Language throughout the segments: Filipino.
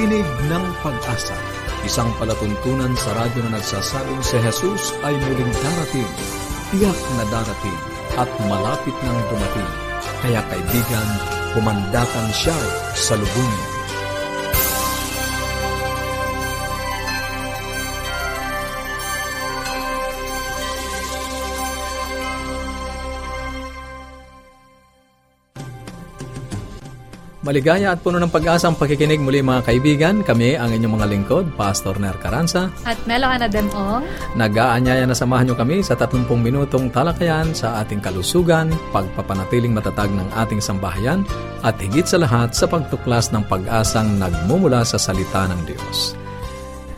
Tinig ng Pag-asa, isang palatuntunan sa radyo na nagsasabing si Jesus ay muling darating, tiyak na darating, at malapit nang dumating. Kaya kaibigan, pumandakan siya sa lubungin. Maligaya at puno ng pag-asa ang pakikinig muli mga kaibigan. Kami ang inyong mga lingkod, Pastor Ner Caranza. At Melo Anademong. Nag-aanyaya na samahan nyo kami sa 30 minutong talakayan sa ating kalusugan, pagpapanatiling matatag ng ating sambahayan, at higit sa lahat sa pagtuklas ng pag-asang nagmumula sa salita ng Diyos.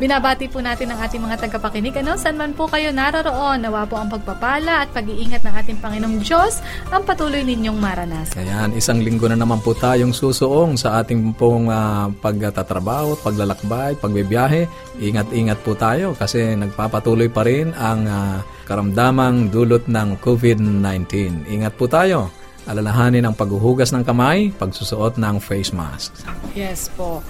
Binabati po natin ang ating mga tagapakinig. Ano, saan man po kayo naroroon, nawa po ang pagpapala at pag-iingat ng ating Panginoong Diyos ang patuloy ninyong maranasan. Ayan, isang linggo na naman po tayong susuong sa ating pong uh, pagtatrabaho, paglalakbay, pagbibiyahe. Ingat-ingat po tayo kasi nagpapatuloy pa rin ang uh, karamdamang dulot ng COVID-19. Ingat po tayo alalahanin ang paghuhugas ng kamay, pagsusuot ng face mask. Yes po.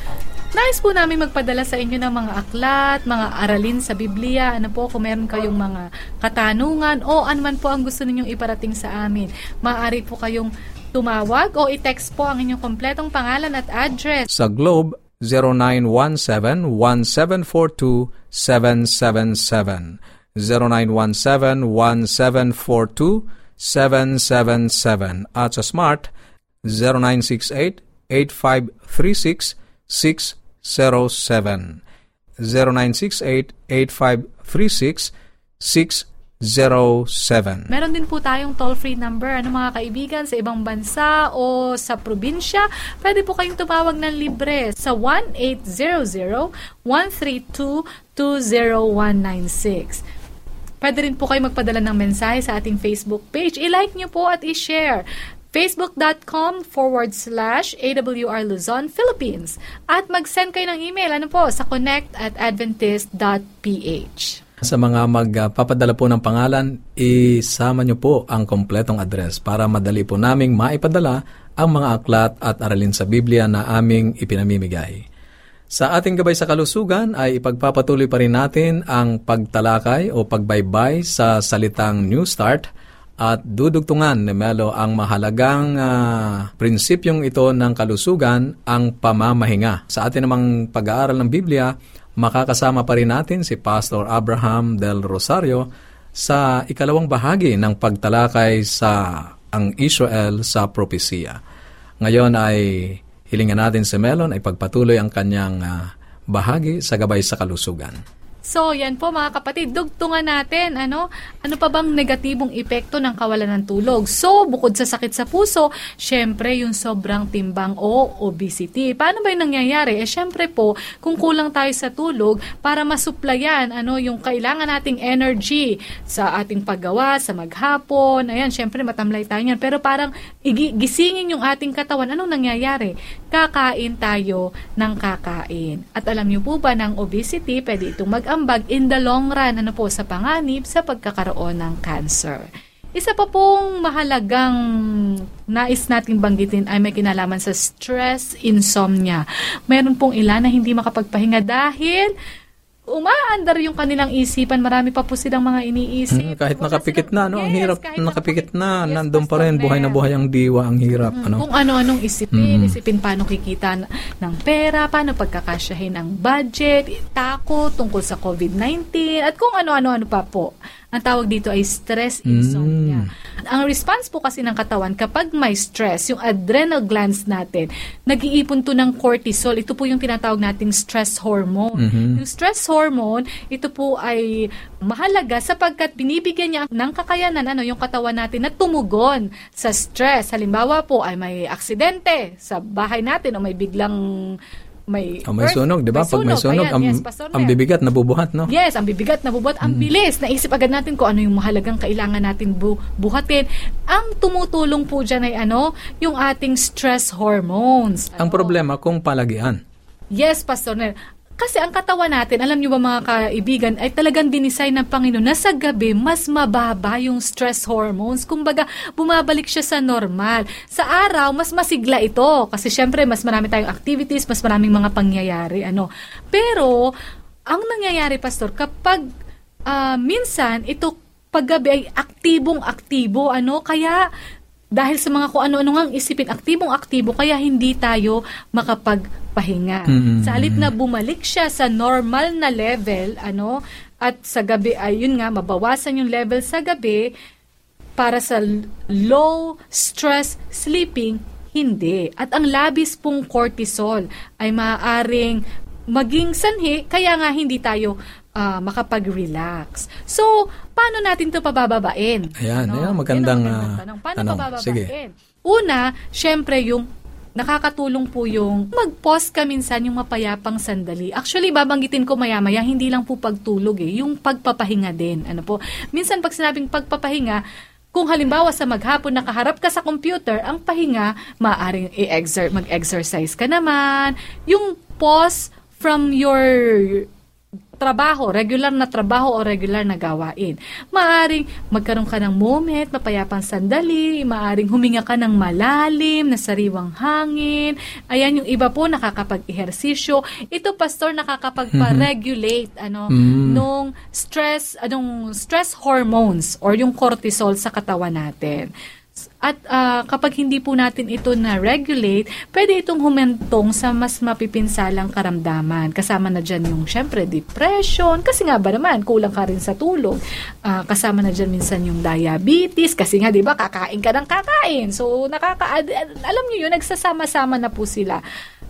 Nice po namin magpadala sa inyo ng mga aklat, mga aralin sa Biblia. Ano po, kung meron kayong mga katanungan o anuman po ang gusto ninyong iparating sa amin. Maaari po kayong tumawag o i-text po ang inyong kompletong pangalan at address. Sa Globe, 0917-1742-777. 0917-1742-777. At sa Smart, 0968 8536 0968 0968-8536-607. Meron din po tayong toll-free number. Ano mga kaibigan, sa ibang bansa o sa probinsya, pwede po kayong tumawag ng libre sa 1-800-132-20196. Pwede rin po kayo magpadala ng mensahe sa ating Facebook page. I-like nyo po at i-share facebook.com forward slash AWR Luzon, Philippines. At mag-send kayo ng email, ano po, sa connect at adventist.ph. Sa mga magpapadala po ng pangalan, isama nyo po ang kompletong address para madali po naming maipadala ang mga aklat at aralin sa Biblia na aming ipinamimigay. Sa ating gabay sa kalusugan ay ipagpapatuloy pa rin natin ang pagtalakay o pagbaybay sa salitang New Start – at dudugtungan ni Melo ang mahalagang uh, prinsipyong ito ng kalusugan, ang pamamahinga. Sa atin namang pag-aaral ng Biblia, makakasama pa rin natin si Pastor Abraham del Rosario sa ikalawang bahagi ng pagtalakay sa ang Israel sa propesiya. Ngayon ay hilingan natin si Melon ay pagpatuloy ang kanyang uh, bahagi sa gabay sa kalusugan. So, yan po mga kapatid, dugtungan natin, ano, ano pa bang negatibong epekto ng kawalan ng tulog? So, bukod sa sakit sa puso, syempre yung sobrang timbang o obesity. Paano ba yung nangyayari? Eh, syempre po, kung kulang tayo sa tulog, para masuplayan, ano, yung kailangan nating energy sa ating paggawa, sa maghapon, ayan, syempre matamlay tayo yan. Pero parang igisingin yung ating katawan, anong nangyayari? Kakain tayo ng kakain. At alam niyo po ba ng obesity, pwede itong mag ambag in the long run ano po sa panganib sa pagkakaroon ng cancer. Isa pa pong mahalagang nais nating banggitin ay may kinalaman sa stress insomnia. Meron pong ilan na hindi makapagpahinga dahil umaandar yung kanilang isipan. Marami pa po silang mga iniisip. Hmm, kahit nakapikit na, no? Yes, ang hirap. Nakapikit na, yes, nandun pa rin. Buhay na buhay ang diwa. Ang hirap. Hmm, ano? Kung ano-anong isipin. Hmm. Isipin paano kikita ng pera, paano pagkakasyahin ang budget, takot tungkol sa COVID-19, at kung ano-ano-ano pa po. Ang tawag dito ay stress insomnia. Mm. Ang response po kasi ng katawan kapag may stress, yung adrenal glands natin, nag-iipon to ng cortisol. Ito po yung tinatawag nating stress hormone. Mm-hmm. Yung stress hormone, ito po ay mahalaga sapagkat binibigyan niya ng kakayanan ano yung katawan natin na tumugon sa stress. Halimbawa po ay may aksidente sa bahay natin o may biglang may oh, may earth, sunog, 'di ba? Pag may sunog, Ayan, ang, yes, ang bibigat nabubuhat, no? Yes, ang bibigat nabubuhat, ang mm. bilis. Naisip agad natin kung ano yung mahalagang kailangan natin bu- buhatin. Ang tumutulong po diyan ay ano, yung ating stress hormones. Ang ano? problema kung palagian. Yes, Pastor Nel Kasi ang katawan natin, alam niyo ba mga kaibigan, ay talagang dinisign ng Panginoon na sa gabi, mas mababa yung stress hormones. Kumbaga, bumabalik siya sa normal. Sa araw, mas masigla ito. Kasi syempre, mas marami tayong activities, mas maraming mga pangyayari. Ano. Pero, ang nangyayari, Pastor, kapag uh, minsan, ito paggabi ay aktibong-aktibo, ano, kaya dahil sa mga kung ano-ano ngang isipin, aktibong-aktibo, kaya hindi tayo makapagpahinga. Mm-hmm. Sa halip na bumalik siya sa normal na level, ano, at sa gabi, ay yun nga, mabawasan yung level sa gabi, para sa low stress sleeping, hindi. At ang labis pong cortisol ay maaaring maging sanhi, kaya nga hindi tayo uh, makapag-relax. So, paano natin ito pabababain? Ayan, ano? ayan magandang uh, tanong. Paano tanong. pabababain? Sige. Una, syempre yung nakakatulong po yung mag-pause ka minsan yung mapayapang sandali. Actually, babanggitin ko maya-maya, hindi lang po pagtulog eh, yung pagpapahinga din. Ano po? Minsan pag sinabing pagpapahinga, kung halimbawa sa maghapon nakaharap ka sa computer, ang pahinga, maaaring i-exert, mag-exercise ka naman. Yung pause from your trabaho, regular na trabaho o regular na gawain. Maaring magkaroon ka ng moment, mapayapang sandali, maaring huminga ka ng malalim, na sariwang hangin. Ayan yung iba po nakakapag-ehersisyo. Ito pastor nakakapagpa-regulate ano mm. nung stress, anong stress hormones or yung cortisol sa katawan natin. At uh, kapag hindi po natin ito na-regulate, pwede itong humantong sa mas mapipinsalang karamdaman. Kasama na dyan yung, syempre, depression. Kasi nga ba naman, kulang ka rin sa tulog. Uh, kasama na dyan minsan yung diabetes. Kasi nga, di ba, kakain ka ng kakain. So, nakaka alam niyo yun, nagsasama-sama na po sila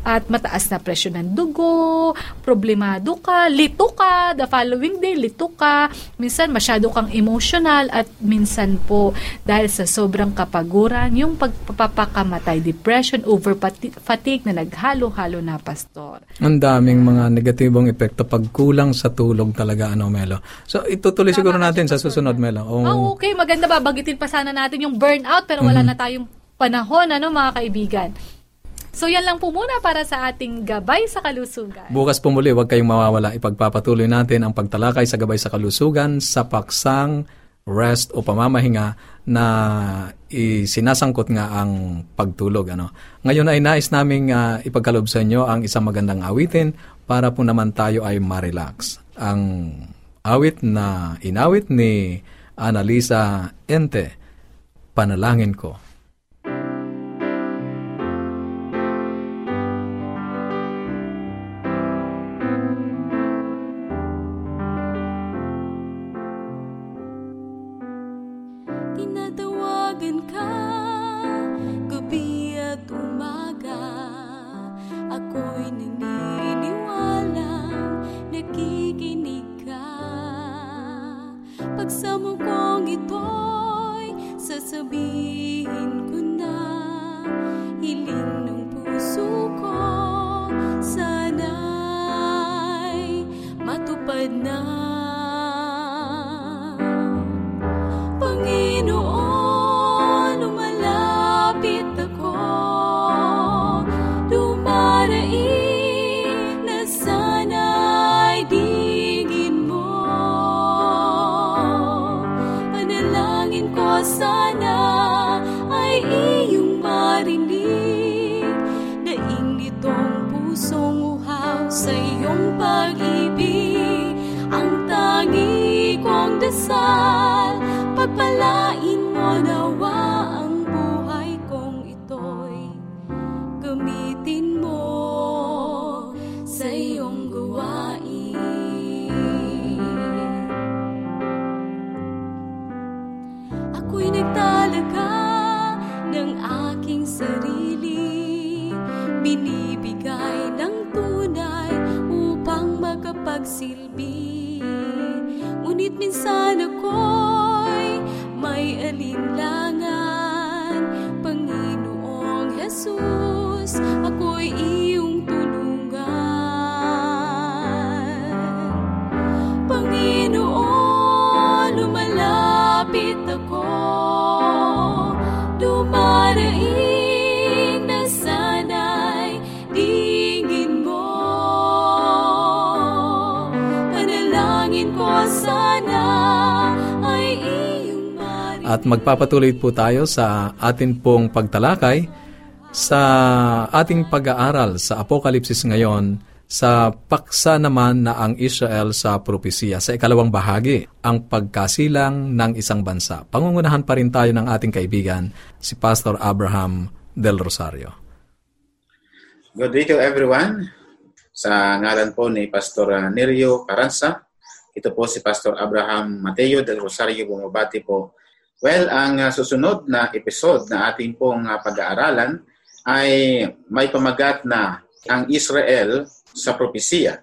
at mataas na presyon ng dugo, problemado ka, lito ka, the following day, lito ka, minsan masyado kang emotional at minsan po dahil sa sobrang kapaguran, yung pagpapakamatay, depression, over fatigue na naghalo-halo na, Pastor. Ang daming mga negatibong epekto pag kulang sa tulog talaga, ano, Melo. So, itutuloy Tama siguro natin sa susunod, Melo. Oh. oh, okay. Maganda ba? Bagitin pa sana natin yung burnout pero wala mm-hmm. na tayong panahon, ano, mga kaibigan. So yan lang po muna para sa ating gabay sa kalusugan. Bukas po muli, huwag kayong mawawala. Ipagpapatuloy natin ang pagtalakay sa gabay sa kalusugan sa paksang rest o pamamahinga na isinasangkot nga ang pagtulog. Ano. Ngayon ay nais naming uh, ipagkalob sa inyo ang isang magandang awitin para po naman tayo ay ma-relax. Ang awit na inawit ni Annalisa Ente, Panalangin ko. At magpapatuloy po tayo sa atin pong pagtalakay sa ating pag-aaral sa Apokalipsis ngayon sa paksa naman na ang Israel sa propesiya. Sa ikalawang bahagi, ang pagkasilang ng isang bansa. Pangungunahan pa rin tayo ng ating kaibigan, si Pastor Abraham Del Rosario. Good day to everyone. Sa ngalan po ni Pastor Nerio Caranza, ito po si Pastor Abraham Mateo Del Rosario bumabati po. Well, ang uh, susunod na episode na ating pong uh, pag-aaralan ay may pamagat na ang Israel sa propesiya,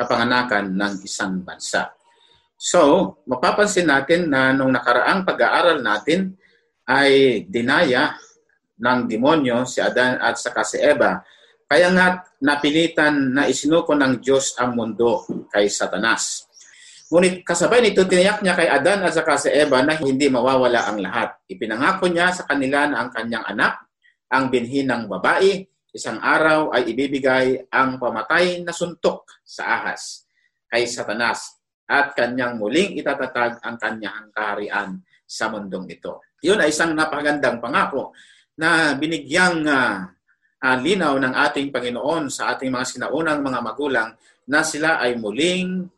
kapanganakan ng isang bansa. So, mapapansin natin na nung nakaraang pag-aaral natin ay dinaya ng demonyo si Adan at saka si Eva. Kaya nga napilitan na isinuko ng Diyos ang mundo kay Satanas. Ngunit kasabay nito, tiniyak niya kay Adan at saka si Eva na hindi mawawala ang lahat. Ipinangako niya sa kanila na ang kanyang anak, ang binhi ng babae, isang araw ay ibibigay ang pamatay na suntok sa ahas kay Satanas at kanyang muling itatatag ang kanyang kaharian sa mundong ito. Yun ay isang napagandang pangako na binigyang uh, uh, linaw ng ating Panginoon sa ating mga sinaunang mga magulang na sila ay muling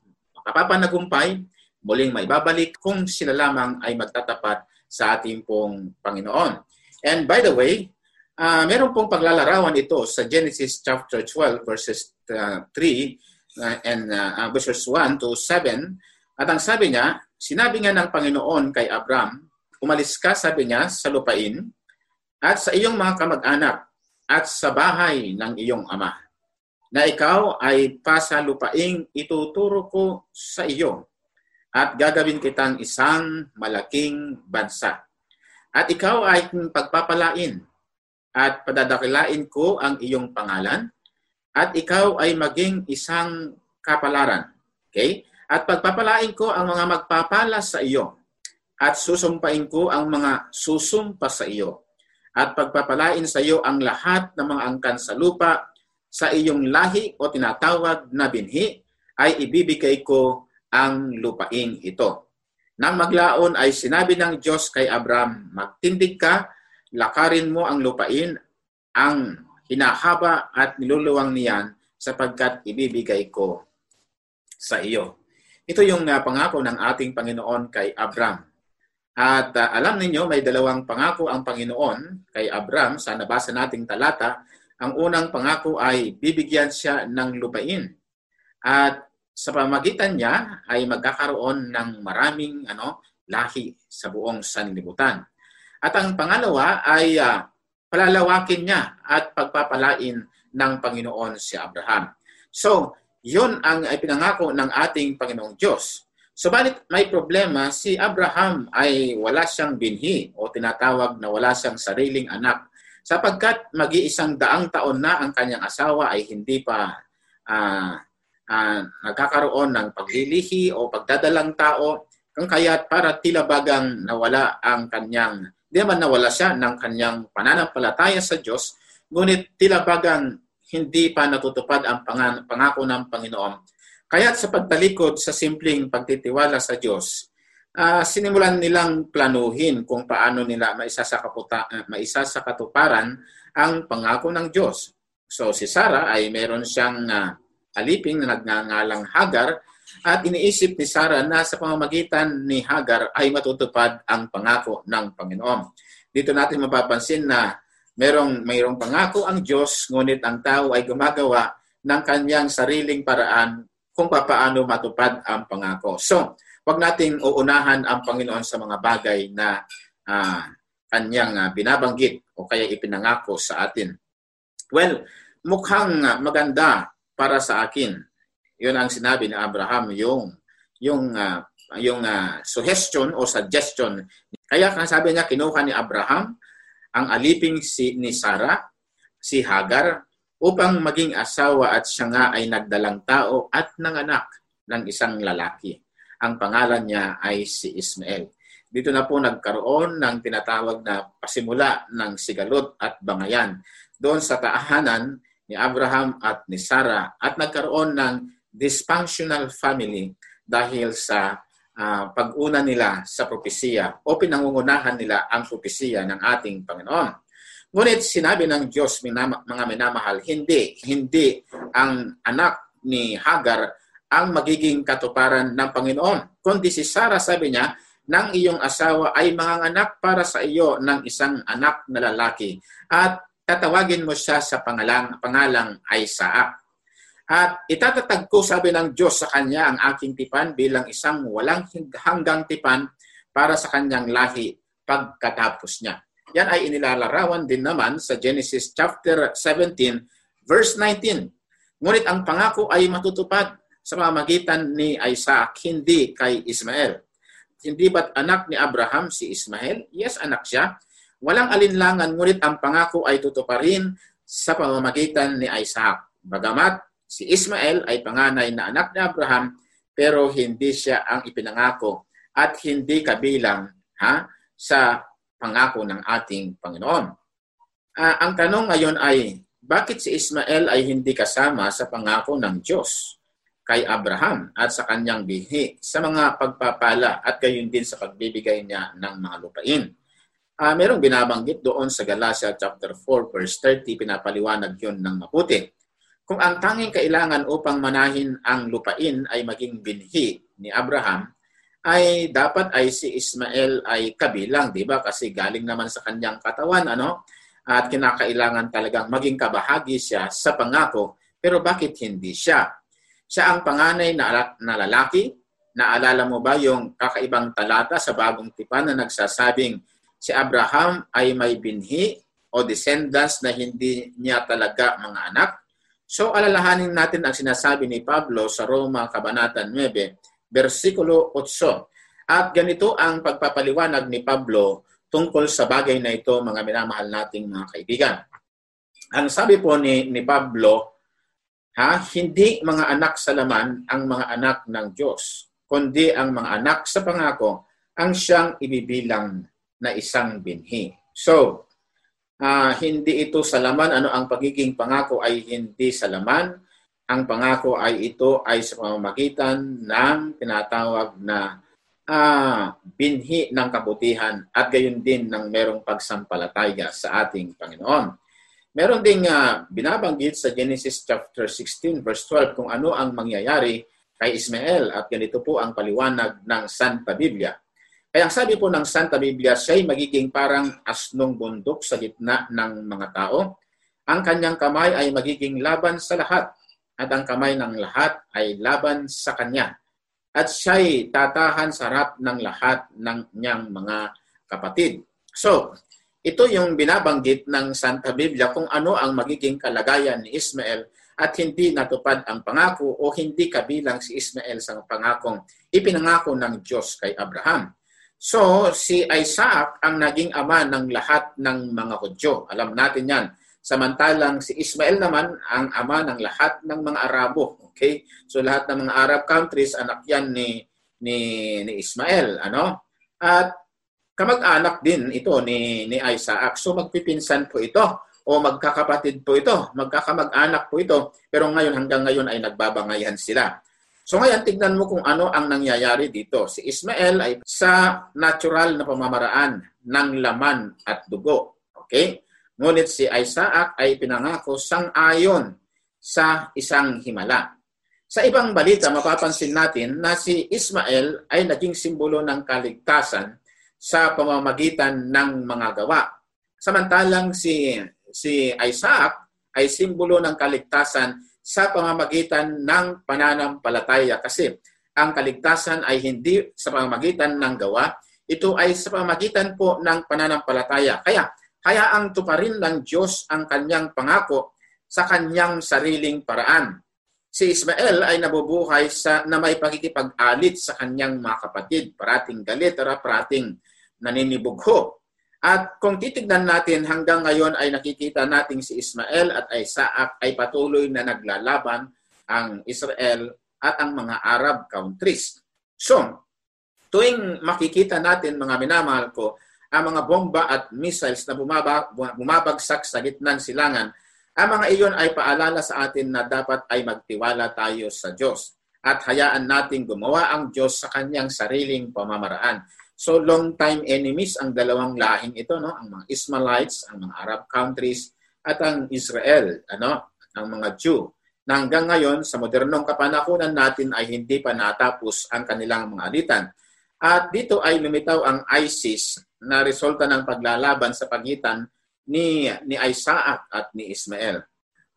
makapapanagumpay, muling maibabalik kung sila lamang ay magtatapat sa ating pong Panginoon. And by the way, Uh, meron pong paglalarawan ito sa Genesis chapter 12 verses uh, 3 uh, and uh, verses 1 to 7. At ang sabi niya, sinabi nga ng Panginoon kay Abram, umalis ka, sabi niya, sa lupain at sa iyong mga kamag-anak at sa bahay ng iyong ama na ikaw ay pasalupaing ituturo ko sa iyo at gagawin kitang isang malaking bansa. At ikaw ay pagpapalain at padadakilain ko ang iyong pangalan at ikaw ay maging isang kapalaran. Okay? At pagpapalain ko ang mga magpapala sa iyo at susumpain ko ang mga susumpa sa iyo at pagpapalain sa iyo ang lahat ng mga angkan sa lupa sa iyong lahi o tinatawag na binhi ay ibibigay ko ang lupaing ito. Nang maglaon ay sinabi ng Diyos kay Abram, magtindig ka lakarin mo ang lupain, ang hinahaba at niluluwang niyan sapagkat ibibigay ko sa iyo. Ito yung uh, pangako ng ating Panginoon kay Abram. At uh, alam ninyo, may dalawang pangako ang Panginoon kay Abram sa nabasa nating talata. Ang unang pangako ay bibigyan siya ng lupain. At sa pamagitan niya ay magkakaroon ng maraming ano lahi sa buong sanlibutan. At ang pangalawa ay uh, palalawakin niya at pagpapalain ng Panginoon si Abraham. So, yun ang ipinangako ng ating Panginoong Diyos. Subalit may problema, si Abraham ay wala siyang binhi o tinatawag na wala siyang sariling anak sapagkat mag-iisang daang taon na ang kanyang asawa ay hindi pa uh, uh, nagkakaroon ng paglilihi o pagdadalang tao kung kaya't para tila bagang nawala ang kanyang Di man nawala siya ng kanyang pananampalataya sa Diyos, ngunit tila bagang hindi pa natutupad ang pangako ng Panginoon. Kaya sa pagtalikod sa simpleng pagtitiwala sa Diyos, uh, sinimulan nilang planuhin kung paano nila maisa sa, kaputa, uh, maisa sa katuparan ang pangako ng Diyos. So si Sarah ay meron siyang uh, aliping na nagngangalang Hagar at iniisip ni Sarah na sa pamamagitan ni Hagar ay matutupad ang pangako ng Panginoon. Dito natin mapapansin na merong mayroong pangako ang Diyos, ngunit ang tao ay gumagawa ng kanyang sariling paraan kung paano matupad ang pangako. So, wag nating uunahan ang Panginoon sa mga bagay na uh, kanyang uh, binabanggit o kaya ipinangako sa atin. Well, mukhang maganda para sa akin yun ang sinabi ni Abraham yung yung uh, yung uh, suggestion o suggestion. Kaya sabi niya kinuha ni Abraham ang aliping si ni Sarah, si Hagar upang maging asawa at siya nga ay nagdalang tao at nanganak ng isang lalaki. Ang pangalan niya ay si Ismael. Dito na po nagkaroon ng tinatawag na pasimula ng sigalot at bangayan doon sa taahanan ni Abraham at ni Sarah at nagkaroon ng dysfunctional family dahil sa uh, pag-una nila sa propesiya o pinangungunahan nila ang propesiya ng ating Panginoon. Ngunit sinabi ng Diyos, mga minamahal, hindi, hindi ang anak ni Hagar ang magiging katuparan ng Panginoon. Kundi si Sarah, sabi niya, ng iyong asawa ay mga anak para sa iyo ng isang anak na lalaki at tatawagin mo siya sa pangalang, pangalang Isaac. At itatatag ko, sabi ng Diyos sa kanya, ang aking tipan bilang isang walang hanggang tipan para sa kanyang lahi pagkatapos niya. Yan ay inilalarawan din naman sa Genesis chapter 17, verse 19. Ngunit ang pangako ay matutupad sa pamamagitan ni Isaac, hindi kay Ismael. Hindi ba't anak ni Abraham si Ismael? Yes, anak siya. Walang alinlangan, ngunit ang pangako ay tutuparin sa pamamagitan ni Isaac. Bagamat Si Ismael ay panganay na anak ni Abraham pero hindi siya ang ipinangako at hindi kabilang ha, sa pangako ng ating Panginoon. Uh, ang tanong ngayon ay, bakit si Ismael ay hindi kasama sa pangako ng Diyos kay Abraham at sa kanyang bihi sa mga pagpapala at gayon din sa pagbibigay niya ng mga lupain? Uh, merong binabanggit doon sa Galatia chapter 4 verse 30, pinapaliwanag yon ng maputi. Kung ang tanging kailangan upang manahin ang lupain ay maging binhi ni Abraham, ay dapat ay si Ismael ay kabilang, di ba? Kasi galing naman sa kanyang katawan, ano? At kinakailangan talagang maging kabahagi siya sa pangako. Pero bakit hindi siya? Siya ang panganay na, na lalaki. Naalala mo ba yung kakaibang talata sa bagong tipan na nagsasabing si Abraham ay may binhi o descendants na hindi niya talaga mga anak? So alalahanin natin ang sinasabi ni Pablo sa Roma Kabanata 9, versikulo 8. At ganito ang pagpapaliwanag ni Pablo tungkol sa bagay na ito, mga minamahal nating mga kaibigan. Ang sabi po ni, ni Pablo, ha, hindi mga anak sa laman ang mga anak ng Diyos, kundi ang mga anak sa pangako ang siyang ibibilang na isang binhi. So, uh, hindi ito sa laman. Ano ang pagiging pangako ay hindi sa laman. Ang pangako ay ito ay sa pamamagitan ng tinatawag na uh, binhi ng kabutihan at gayon din ng merong pagsampalataya sa ating Panginoon. Meron ding uh, binabanggit sa Genesis chapter 16 verse 12 kung ano ang mangyayari kay Ismael at ganito po ang paliwanag ng Santa Biblia. Kaya ang sabi po ng Santa Biblia, siya ay magiging parang asnong bundok sa gitna ng mga tao. Ang kanyang kamay ay magiging laban sa lahat at ang kamay ng lahat ay laban sa kanya. At siya ay tatahan sa harap ng lahat ng niyang mga kapatid. So, ito yung binabanggit ng Santa Biblia kung ano ang magiging kalagayan ni Ismael at hindi natupad ang pangako o hindi kabilang si Ismael sa pangakong ipinangako ng Diyos kay Abraham. So, si Isaac ang naging ama ng lahat ng mga Hudyo. Alam natin yan. Samantalang si Ismael naman ang ama ng lahat ng mga Arabo. Okay? So, lahat ng mga Arab countries, anak yan ni, ni, ni Ismael. Ano? At kamag-anak din ito ni, ni Isaac. So, magpipinsan po ito o magkakapatid po ito, magkakamag-anak po ito. Pero ngayon, hanggang ngayon ay nagbabangayan sila. So ngayon, tignan mo kung ano ang nangyayari dito. Si Ismael ay sa natural na pamamaraan ng laman at dugo. Okay? Ngunit si Isaac ay pinangako sang-ayon sa isang himala. Sa ibang balita, mapapansin natin na si Ismael ay naging simbolo ng kaligtasan sa pamamagitan ng mga gawa. Samantalang si si Isaac ay simbolo ng kaligtasan sa pamamagitan ng pananampalataya kasi ang kaligtasan ay hindi sa pamamagitan ng gawa, ito ay sa pamamagitan po ng pananampalataya. Kaya, kaya ang tuparin ng Diyos ang kanyang pangako sa kanyang sariling paraan. Si Ismael ay nabubuhay sa na may pagkikipag-alit sa kanyang mga kapatid, parating galit, parating naninibugho. At kung titignan natin hanggang ngayon ay nakikita nating si Ismael at Isaac ay patuloy na naglalaban ang Israel at ang mga Arab countries. So, tuwing makikita natin mga minamahal ko, ang mga bomba at missiles na bumabag, bumabagsak sa gitnang silangan, ang mga iyon ay paalala sa atin na dapat ay magtiwala tayo sa Diyos. at hayaan nating gumawa ang Diyos sa kanyang sariling pamamaraan. So long time enemies ang dalawang lahing ito, no? Ang mga Ismailites, ang mga Arab countries at ang Israel, ano? Ang mga Jew. Na hanggang ngayon sa modernong kapanahunan natin ay hindi pa natapos ang kanilang mga alitan. At dito ay lumitaw ang ISIS na resulta ng paglalaban sa pagitan ni ni Isaac at ni Ismael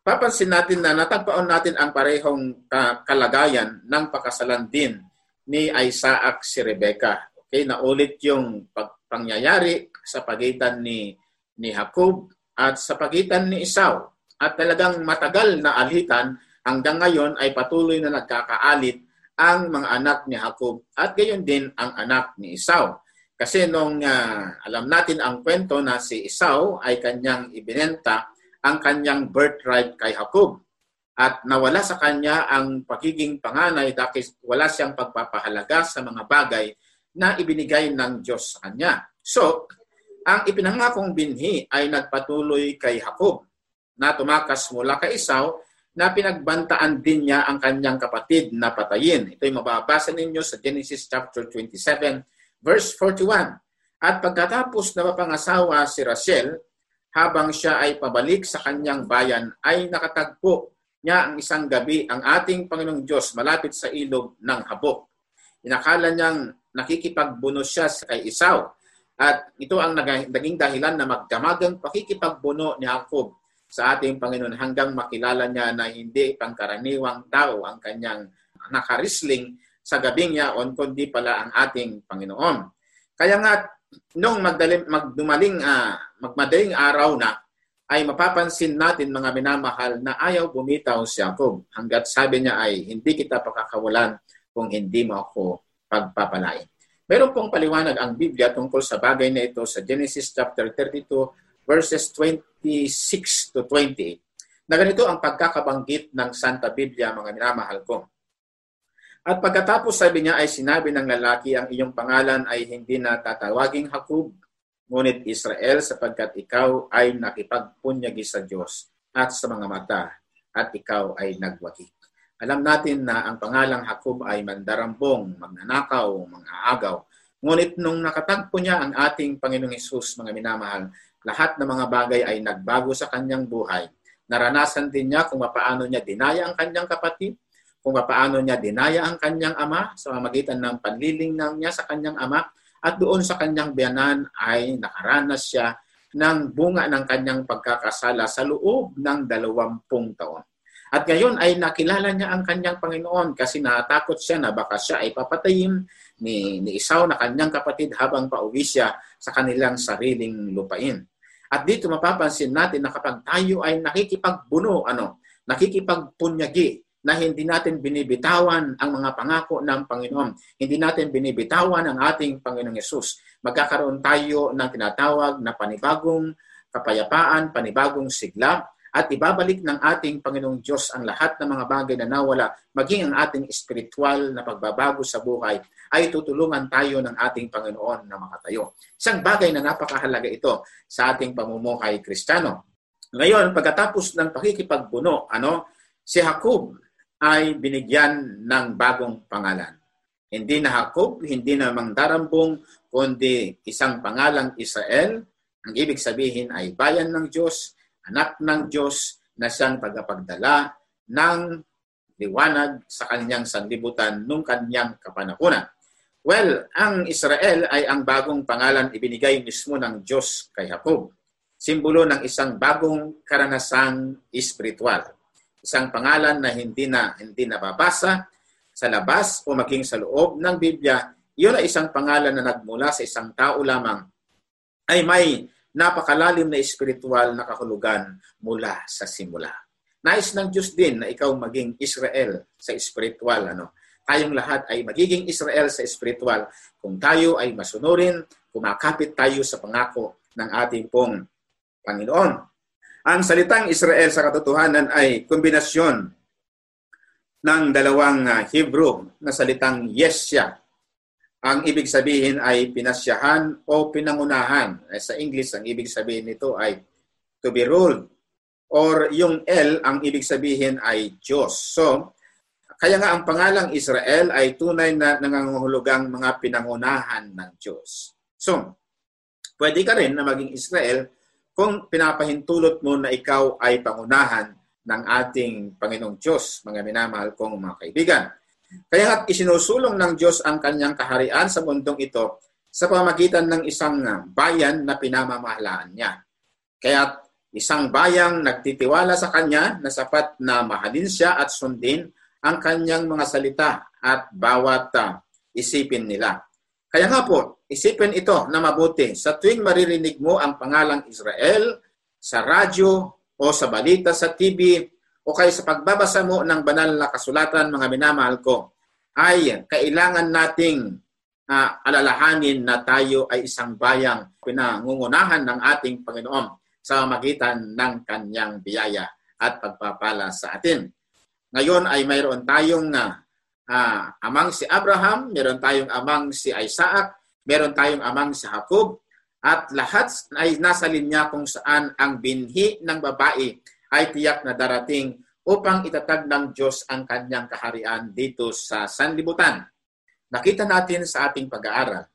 papansin natin na natagpaon natin ang parehong kalagayan ng pakasalan din ni Isaac si Rebecca. Okay, naulit yung pangyayari sa pagitan ni ni Jacob at sa pagitan ni Esau. At talagang matagal na alitan hanggang ngayon ay patuloy na nagkakaalit ang mga anak ni Jacob at gayon din ang anak ni Esau. Kasi nung uh, alam natin ang kwento na si Esau ay kanyang ibinenta ang kanyang birthright kay Jacob. At nawala sa kanya ang pagiging panganay dahil wala siyang pagpapahalaga sa mga bagay na ibinigay ng Diyos sa kanya. So, ang ipinangakong binhi ay nagpatuloy kay Jacob na tumakas mula kay Esau na pinagbantaan din niya ang kanyang kapatid na patayin. Ito'y mababasa ninyo sa Genesis chapter 27 verse 41. At pagkatapos na mapangasawa si Rachel, habang siya ay pabalik sa kanyang bayan ay nakatagpo niya ang isang gabi ang ating Panginoong Diyos malapit sa ilog ng habok. Inakala niyang nakikipagbuno siya kay Isaw at ito ang naging dahilan na magdamagang pakikipagbuno ni Jacob sa ating Panginoon hanggang makilala niya na hindi pangkaraniwang tao ang kanyang nakarisling sa gabing yaon kundi pala ang ating Panginoon. Kaya nga nung magdalim, magdumaling, uh, magmadaling araw na, ay mapapansin natin mga minamahal na ayaw bumitaw si Jacob. Hanggat sabi niya ay hindi kita pakakawalan kung hindi mo ako pagpapalain. Meron pong paliwanag ang Biblia tungkol sa bagay na ito sa Genesis chapter 32 verses 26 to 28 na ganito ang pagkakabanggit ng Santa Biblia mga minamahal ko. At pagkatapos sabi niya ay sinabi ng lalaki, ang iyong pangalan ay hindi na tatawaging Hakub, ngunit Israel sapagkat ikaw ay nakipagpunyagi sa Diyos at sa mga mata at ikaw ay nagwagi. Alam natin na ang pangalang Hakub ay mandarambong, magnanakaw, mga Ngunit nung nakatagpo niya ang ating Panginoong Hesus, mga minamahal, lahat ng mga bagay ay nagbago sa kanyang buhay. Naranasan din niya kung paano niya dinaya ang kanyang kapatid, kung paano niya dinaya ang kanyang ama sa magitan ng panlilingang niya sa kanyang ama at doon sa kanyang biyanan ay nakaranas siya ng bunga ng kanyang pagkakasala sa loob ng dalawampung taon. At ngayon ay nakilala niya ang kanyang Panginoon kasi natakot siya na baka siya ay papatayin ni, ni Isaw na kanyang kapatid habang pauwi siya sa kanilang sariling lupain. At dito mapapansin natin na kapag tayo ay nakikipagbuno, ano, nakikipagpunyagi na hindi natin binibitawan ang mga pangako ng Panginoon. Hindi natin binibitawan ang ating Panginoong Yesus. Magkakaroon tayo ng tinatawag na panibagong kapayapaan, panibagong sigla, at ibabalik ng ating Panginoong Diyos ang lahat ng mga bagay na nawala, maging ang ating espiritual na pagbabago sa buhay, ay tutulungan tayo ng ating Panginoon na makatayo. Isang bagay na napakahalaga ito sa ating pamumuhay kristyano. Ngayon, pagkatapos ng pakikipagbuno, ano, si Jacob ay binigyan ng bagong pangalan. Hindi na Jacob, hindi na Mangdarambong, kundi isang pangalang Israel. Ang ibig sabihin ay bayan ng Diyos, anak ng Diyos na siyang tagapagdala ng liwanag sa kanyang sanlibutan nung kanyang kapanahunan. Well, ang Israel ay ang bagong pangalan ibinigay mismo ng Diyos kay Jacob. Simbolo ng isang bagong karanasang espiritual. Isang pangalan na hindi na hindi nababasa sa labas o maging sa loob ng Biblia, iyon ay isang pangalan na nagmula sa isang tao lamang ay may napakalalim na espiritual na kahulugan mula sa simula. Nais ng Diyos din na ikaw maging Israel sa espiritual. Ano? Tayong lahat ay magiging Israel sa espiritual kung tayo ay masunurin, kumakapit tayo sa pangako ng ating pong Panginoon. Ang salitang Israel sa katotohanan ay kombinasyon ng dalawang uh, Hebrew na salitang Yesya. Ang ibig sabihin ay pinasyahan o pinangunahan. Eh, sa English, ang ibig sabihin nito ay to be ruled. Or yung L, ang ibig sabihin ay Diyos. So, Kaya nga ang pangalang Israel ay tunay na nangangahulugang mga pinangunahan ng Diyos. So, pwede ka rin na maging Israel kung pinapahintulot mo na ikaw ay pangunahan ng ating Panginoong Diyos, mga minamahal kong mga kaibigan. Kaya nga isinusulong ng Diyos ang kanyang kaharian sa mundong ito sa pamagitan ng isang bayan na pinamamahalaan niya. Kaya isang bayang nagtitiwala sa kanya na sapat na mahalin siya at sundin ang kanyang mga salita at bawat uh, isipin nila. Kaya nga po, isipin ito na mabuti. Sa tuwing maririnig mo ang pangalang Israel sa radyo o sa balita sa TV o kaya sa pagbabasa mo ng banal na kasulatan, mga minamahal ko, ay kailangan nating uh, alalahanin na tayo ay isang bayang pinangungunahan ng ating Panginoon sa magitan ng kanyang biyaya at pagpapala sa atin. Ngayon ay mayroon tayong uh, amang si Abraham, meron tayong amang si Isaac, meron tayong amang si Jacob, at lahat ay nasa linya kung saan ang binhi ng babae ay tiyak na darating upang itatag ng Diyos ang kanyang kaharian dito sa sanlibutan. Nakita natin sa ating pag-aaral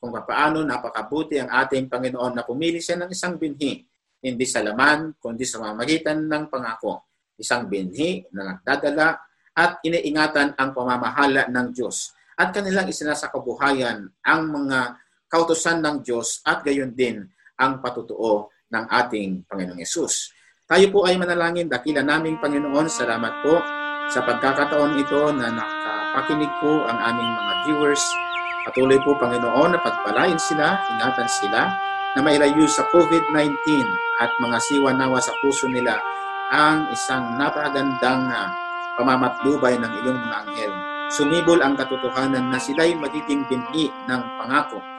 kung paano napakabuti ang ating Panginoon na pumili siya ng isang binhi, hindi sa laman, kundi sa mamagitan ng pangako isang binhi na nagdadala at iniingatan ang pamamahala ng Diyos at kanilang isinasakabuhayan ang mga kautosan ng Diyos at gayon din ang patutuo ng ating Panginoong Yesus. Tayo po ay manalangin, dakila naming Panginoon, salamat po sa pagkakataon ito na nakapakinig po ang aming mga viewers. Patuloy po, Panginoon, na pagpalain sila, ingatan sila, na mailayo sa COVID-19 at mga siwa nawa sa puso nila ang isang napakagandang uh, pamamatnubay ng iyong mga anghel. Sumibol ang katotohanan na sila'y magiging binhi ng pangako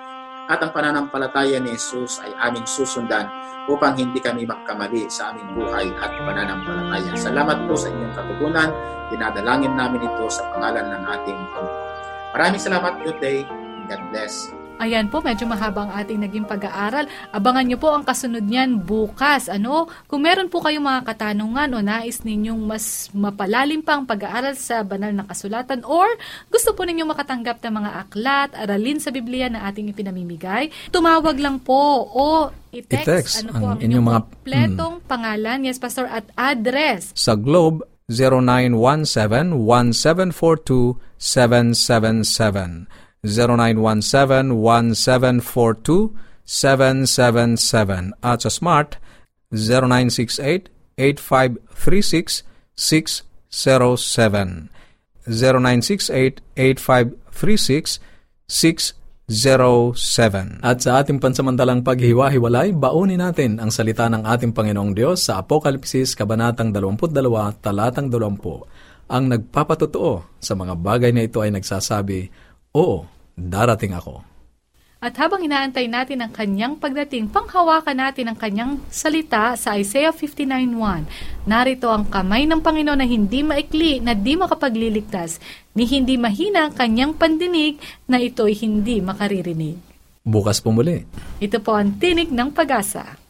at ang pananampalataya ni Jesus ay aming susundan upang hindi kami magkamali sa aming buhay at pananampalataya. Salamat po sa inyong katugunan. Dinadalangin namin ito sa pangalan ng ating Panginoon. Maraming salamat. Good day. God bless. Ayan po, medyo mahabang ating naging pag-aaral. Abangan nyo po ang kasunod niyan bukas. Ano? Kung meron po kayong mga katanungan o nais ninyong mas mapalalim pang pag-aaral sa banal na kasulatan or gusto po ninyong makatanggap ng mga aklat, aralin sa Biblia na ating ipinamimigay, tumawag lang po o i-text, i-text ano po ang, ang inyong mga kompletong mm, pangalan, yes pastor, at address. Sa Globe, 0917 1742 777 0917-1742-777 at sa Smart 0968-8536-607 0968-8536-607 At sa ating pansamantalang paghiwa-hiwalay, baunin natin ang salita ng ating Panginoong Diyos sa Apokalipsis, Kabanatang 22, Talatang 20. Ang nagpapatotoo sa mga bagay na ito ay nagsasabi, Oo, darating ako. At habang inaantay natin ang kanyang pagdating, panghawakan natin ang kanyang salita sa Isaiah 59.1. Narito ang kamay ng Panginoon na hindi maikli, na di makapagliligtas, ni hindi mahina ang kanyang pandinig, na ito'y hindi makaririnig. Bukas po muli. Ito po ang tinig ng pag-asa.